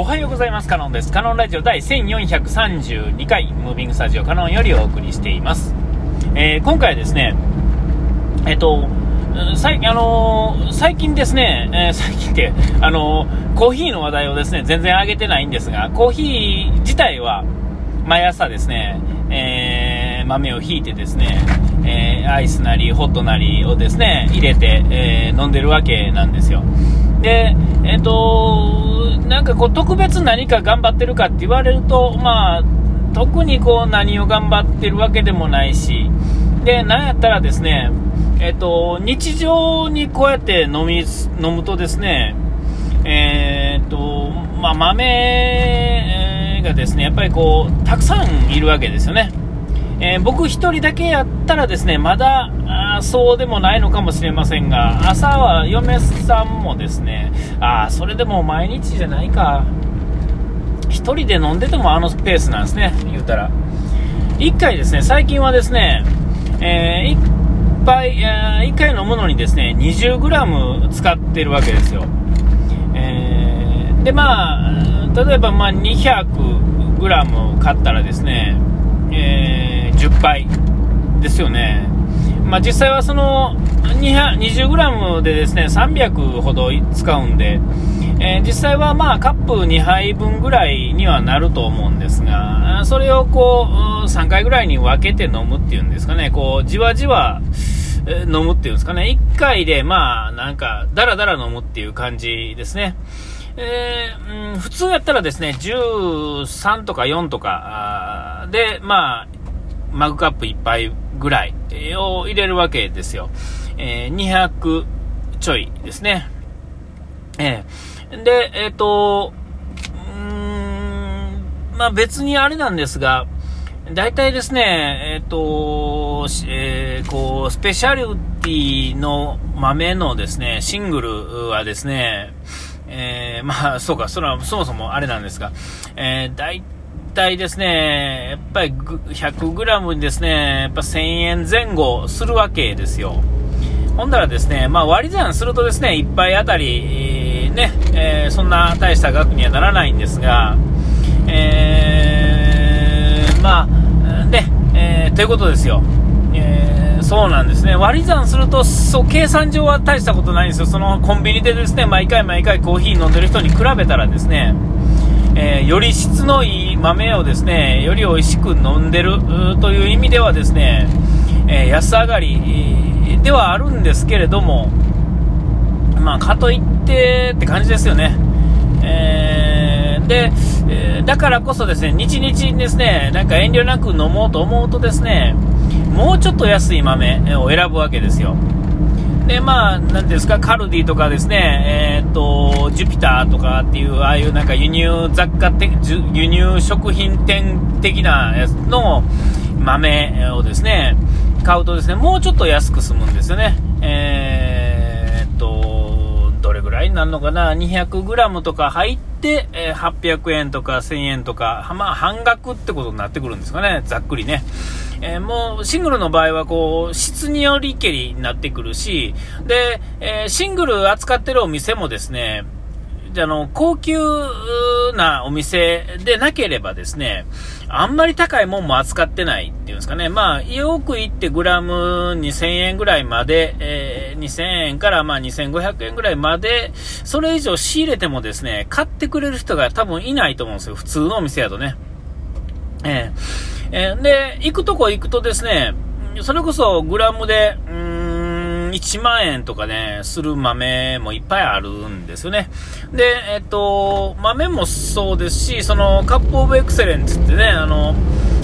おはようございます。カノンですカノンラジオ第1432回ムービングスタジオカノンよりお送りしています、えー、今回はですねえっ、と最あのー、最近ですね、えー、最近って、あのー、コーヒーの話題をですね全然上げてないんですがコーヒー自体は毎朝ですね、え豆をひいてですね、えアイスなりホットなりをですね入れて、え飲んでるわけなんですよ。でえっ、となんかこう特別何か頑張ってるかって言われるとまあ特にこう何を頑張ってるわけでもないし。でなんやったらですねえっ、と日常にこうやって飲み飲むとですねえっ、とまあ、豆がですねやっぱりこうたくさんいるわけですよね。えー、僕1人だけやったらですねまだそうでもないのかもしれませんが朝は嫁さんもですねああそれでも毎日じゃないか。1人で飲んでてもあのペースなんですね言うたら。1回ですね最近はですね、えー、1杯、えー、1回飲むのにですね 20g 使ってるわけですよ、えー、でまあ例えばまあ 200g 買ったらですね、えー10倍ですよね。まあ、実際はその 20g でですね300ほど使うんで、えー、実際はまあカップ2杯分ぐらいにはなると思うんですが、それをこう3回ぐらいに分けて飲むっていうんですかね、こうじわじわ飲むっていうんですかね、1回でまあなんかだらだら飲むっていう感じですね。えー、うん、普通やったらですね13とか4とかで、まあ、マグカップ1杯ぐらいを入れるわけですよ。えー、200ちょいですね。えー、で、えっ、ー、と、うーん、まあ別にあれなんですが、大体ですね、えっ、ー、と、えー、こう、スペシャルティの豆のですね、シングルはですね、えー、まあ、そうか、それはそもそもあれなんですが、えー、大体ですね、やっぱり 100g にですね、やっぱ1000円前後するわけですよ。ほんだらですね、まあ、割り算するとですね、1杯あたり、ね、えー、そんな大した額にはならないんですが、えー、まあ、で、えー、ということですよ。えー、そうなんですね。割り算すると、そう、計算上は大したことないんですよ。そのコンビニでですね、毎回毎回コーヒー飲んでる人に比べたらですね、えー、より質のいい豆をですねより美味しく飲んでるという意味ではですね、えー、安上がりではあるんですけれども、まあ、かといってって感じですよね。えー、で、えだからこそですね、日々にですね、なんか遠慮なく飲もうと思うとですね、もうちょっと安い豆を選ぶわけですよ。で、まあ、なんですか、カルディとかですね、えー、っと、ジュピターとかっていう、ああいうなんか輸入雑貨的、輸入食品店的なやつの豆をですね、買うとですね、もうちょっと安く済むんですよね。えー、っと、どれぐらいになるのかな、200g とか入って、え、800円とか1000円とか、まあ、半額ってことになってくるんですかね、ざっくりね。えー、もうシングルの場合はこう質によりけりになってくるし、で、えー、シングル扱ってるお店もですね、あの、高級なお店でなければですね、あんまり高いもんも扱ってないっていうんですかね。まあ、よく行ってグラム2000円ぐらいまで、えー、2000円からまあ2500円ぐらいまで、それ以上仕入れてもですね、買ってくれる人が多分いないと思うんですよ。普通のお店やとね。えーえー、で、行くとこ行くとですね、それこそグラムで、うーん、1万円とかね、する豆もいっぱいあるんですよね。で、えっと、豆もそうですし、そのカップオブエクセレンツってね、あの、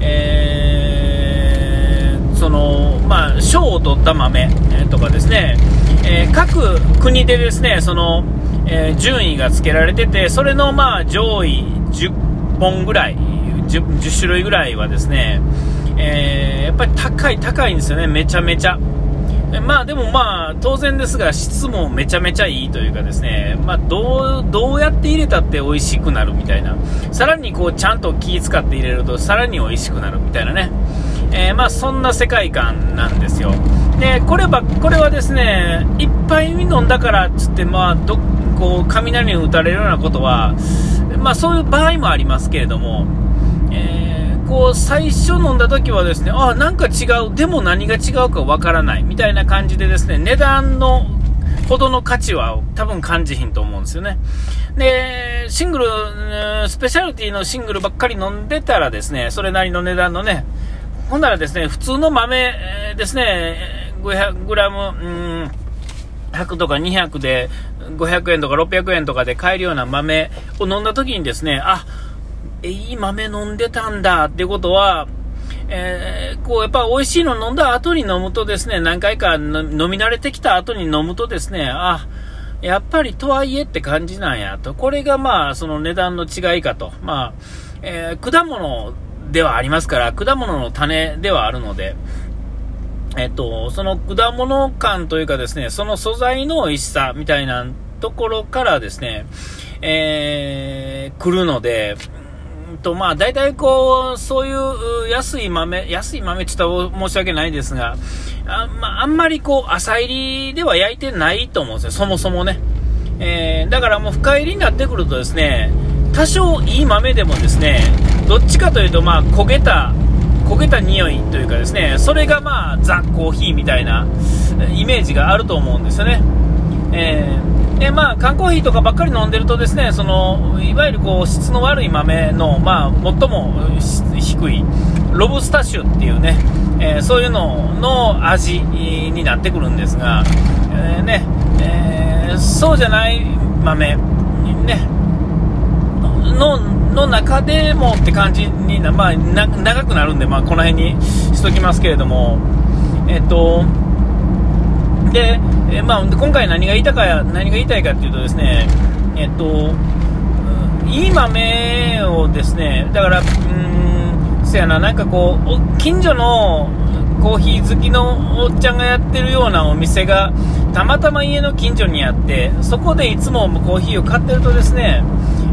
えー、その、まあ、賞を取った豆とかですね、えー、各国でですね、その、えー、順位が付けられてて、それのまあ上位10本ぐらい 10, 10種類ぐらいはですね、えー、やっぱり高い、高いんですよね、めちゃめちゃ。まあでもまあ当然ですが質もめちゃめちゃいいというかですね、まあ、どうどうやって入れたって美味しくなるみたいな。さらにこうちゃんと気使って入れるとさらに美味しくなるみたいなね、えー、まあそんな世界観なんですよ。でこればこれはですねいっぱい飲んだからっつってまあどこう雷に打たれるようなことはまあ、そういう場合もありますけれども、こう最初飲んだ時はですねあなんか違う、でも何が違うかわからないみたいな感じでですね値段のほどの価値は多分感じひんと思うんですよね。で、シングル、スペシャルティのシングルばっかり飲んでたらですね、それなりの値段のね、ほんならですね、普通の豆ですね、500グラム、うん100とか200で500円とか600円とかで買えるような豆を飲んだ時にですね、あ、いい豆飲んでたんだってことは、えー、こうやっぱ美味しいの飲んだ後に飲むとですね、何回か飲み慣れてきた後に飲むとですね、あ、やっぱりとはいえって感じなんやと。これがまあ、その値段の違いかと。まあ、えー、果物ではありますから、果物の種ではあるので、えっと、その果物感というかですね、その素材の美味しさみたいなところからですね、えー、来るので、と、まあ、大体こう、そういう安い豆、安い豆って言ったら申し訳ないですが、あ,、まあ、んまりこう、浅入りでは焼いてないと思うんですよ、そもそもね。えー、だからもう深入りになってくるとですね、多少いい豆でもですね、どっちかというと、まあ、焦げた、焦げた匂いというかですね、それがまあ、ザ・コーヒーみたいなイメージがあると思うんですよね。えーでまあ、缶コーヒーとかばっかり飲んでるとですねそのいわゆるこう質の悪い豆の、まあ、最も低いロブスタッシュっていうね、えー、そういうのの味になってくるんですが、えー、ねえー、そうじゃない豆、ね、のの中でもって感じにな、まあ、長くなるんで、まあ、この辺にしときますけれども、えっとで、えー、まあ、今回何が言いたか何が言いたいかっていうとですね、えっと、いい豆をですね、だから、うん、そやな、なんかこう、近所のコーヒー好きのおっちゃんがやってるようなお店が、たまたま家の近所にあって、そこでいつもコーヒーを買ってるとですね、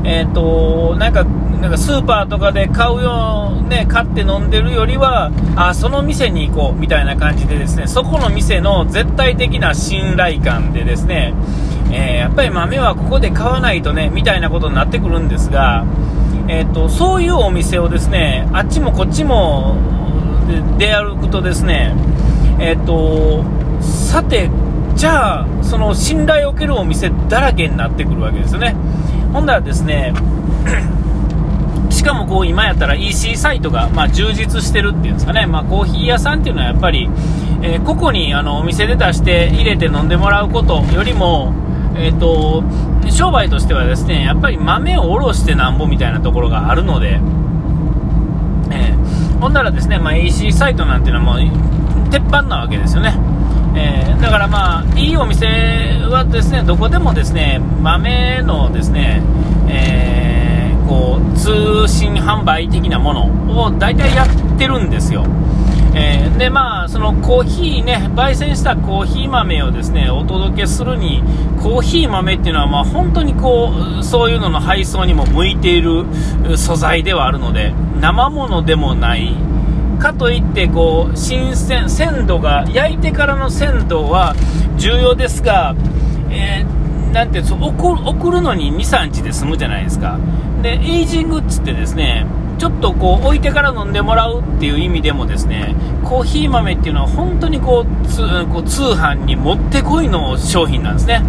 えっ、と、なんか、なんかスーパーとかで買うよ、ね、買って飲んでるよりは、あ、その店に行こう、みたいな感じでですね、そこの店の絶対的な信頼感でですね、えー、やっぱり豆はここで買わないとね、みたいなことになってくるんですが、えーと、そういうお店をですねあっちもこっちも出歩くとですね、えーと、さて、じゃあ、その信頼を受けるお店だらけになってくるわけですよね。ほんだらですねしかもこう今やったら EC サイトがま充実してるっていうんですかね、まあ、コーヒー屋さんっていうのはやっぱり、えー、個々にあのお店で出して入れて飲んでもらうことよりも、えーと、商売としてはですねやっぱり豆をおろしてなんぼみたいなところがあるので、えー、ほんならですね、まあ、EC サイトなんていうのはもう鉄板なわけですよね。えー、だからまあいいお店はですねどこでもですね豆のですね、えー、販売的なものを大体やってるんですよ。えー、でまあそのコーヒーね焙煎したコーヒー豆をですねお届けするにコーヒー豆っていうのはまあ本当にこうそういうのの配送にも向いている素材ではあるので生ものでもないかといってこう新鮮鮮度が焼いてからの鮮度は重要ですが、えー、なんてそ送るのに23日で済むじゃないですか。でエイジングっつってですねちょっとこう置いてから飲んでもらうっていう意味でもですねコーヒー豆っていうのは本当にこう通こう通販にもってこいの商品なんですね、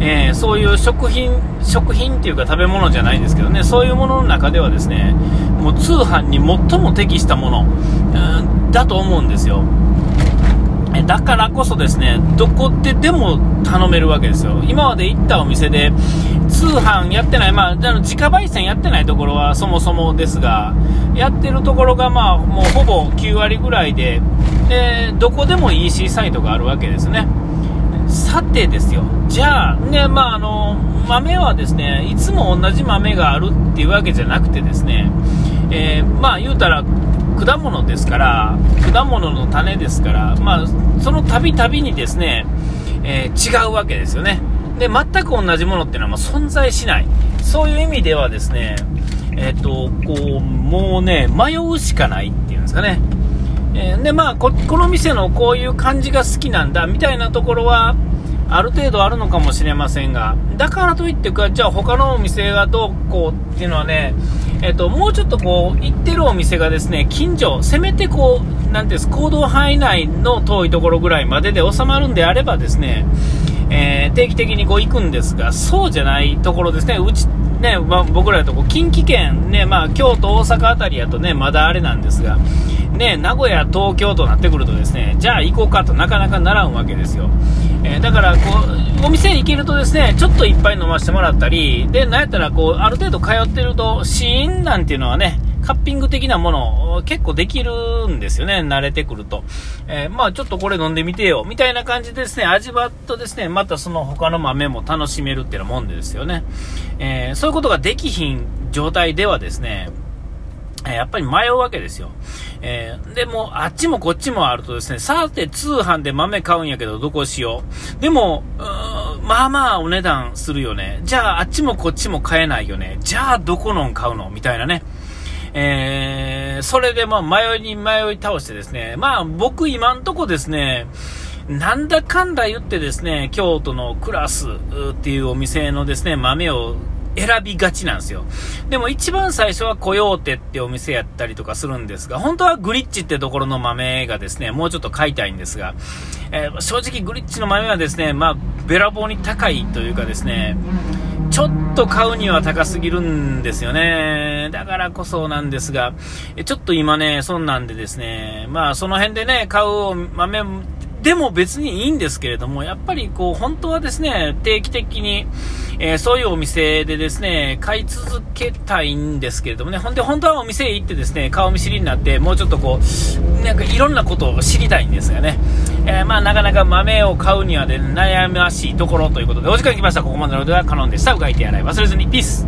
えー、そういう食品食品っていうか食べ物じゃないですけどねそういうものの中ではですねもう通販に最も適したもの、うん、だと思うんですよ。だからこそですね、どこででも頼めるわけですよ。今まで行ったお店で、通販やってない、まあ、あの自家焙煎やってないところはそもそもですが、やってるところがまあ、もうほぼ9割ぐらいで、で、どこでも EC サイトがあるわけですね。さてですよ、じゃあ、ね、まあ、あの、豆はですね、いつも同じ豆があるっていうわけじゃなくてですね、えー、まあ、言うたら、果物ですから、果物の種ですから、まあ、その度々にですね、えー、違うわけですよね。で、全く同じものっていうのはま存在しない。そういう意味ではですね、えっ、と、こう、もうね、迷うしかないっていうんですかね。えー、で、まあこ、この店のこういう感じが好きなんだ、みたいなところは、ある程度あるのかもしれませんが、だからといってか、じゃあ他のお店がどうこうっていうのはね、えっと、もうちょっとこう、行ってるお店がですね、近所、せめてこう、なんていうんです、行動範囲内の遠いところぐらいまでで収まるんであればですね、えー、定期的にこう行くんですが、そうじゃないところですね、うち、ね、まあ、僕らだとこう近畿圏、ね、まあ、京都、大阪辺りやとね、まだあれなんですが、ね、名古屋、東京となってくるとですね、じゃあ行こうかとなかなかならんわけですよ。えー、だからこう、お店に行けるとですね、ちょっといっぱい飲ませてもらったり、で、なんやったらこう、ある程度通ってると、シーンなんていうのはね、カッピング的なもの結構できるんですよね、慣れてくると。えー、まあちょっとこれ飲んでみてよ、みたいな感じでですね、味わっとですね、またその他の豆も楽しめるっていうもんですよね。えー、そういうことができひん状態ではですね、やっぱり迷うわけですよ。えー、でも、あっちもこっちもあるとですね、さて通販で豆買うんやけどどこしよう。でも、まあまあお値段するよね。じゃああっちもこっちも買えないよね。じゃあどこのん買うの？みたいなね。えー、それでまあ迷いに迷い倒してですね、まあ僕今んとこですね、なんだかんだ言ってですね、京都のクラスっていうお店のですね、豆を選びがちなんですよ。でも一番最初はコヨーテってお店やったりとかするんですが、本当はグリッチってところの豆がですね、もうちょっと買いたいんですが、えー、正直グリッチの豆はですね、まあ、べらぼうに高いというかですね、ちょっと買うには高すぎるんですよね。だからこそなんですが、ちょっと今ね、そんなんでですね、まあその辺でね、買う豆でも別にいいんですけれども、やっぱりこう、本当はですね、定期的に、えー、そういうお店でですね、買い続けたいんですけれどもね、ほんで本当はお店へ行ってですね、顔見知りになって、もうちょっとこう、なんかいろんなことを知りたいんですがね、えー、まあなかなか豆を買うにはで、悩ましいところということで、お時間来ました。ここまでのではカノンでした。うがいて洗い忘れずに、ピース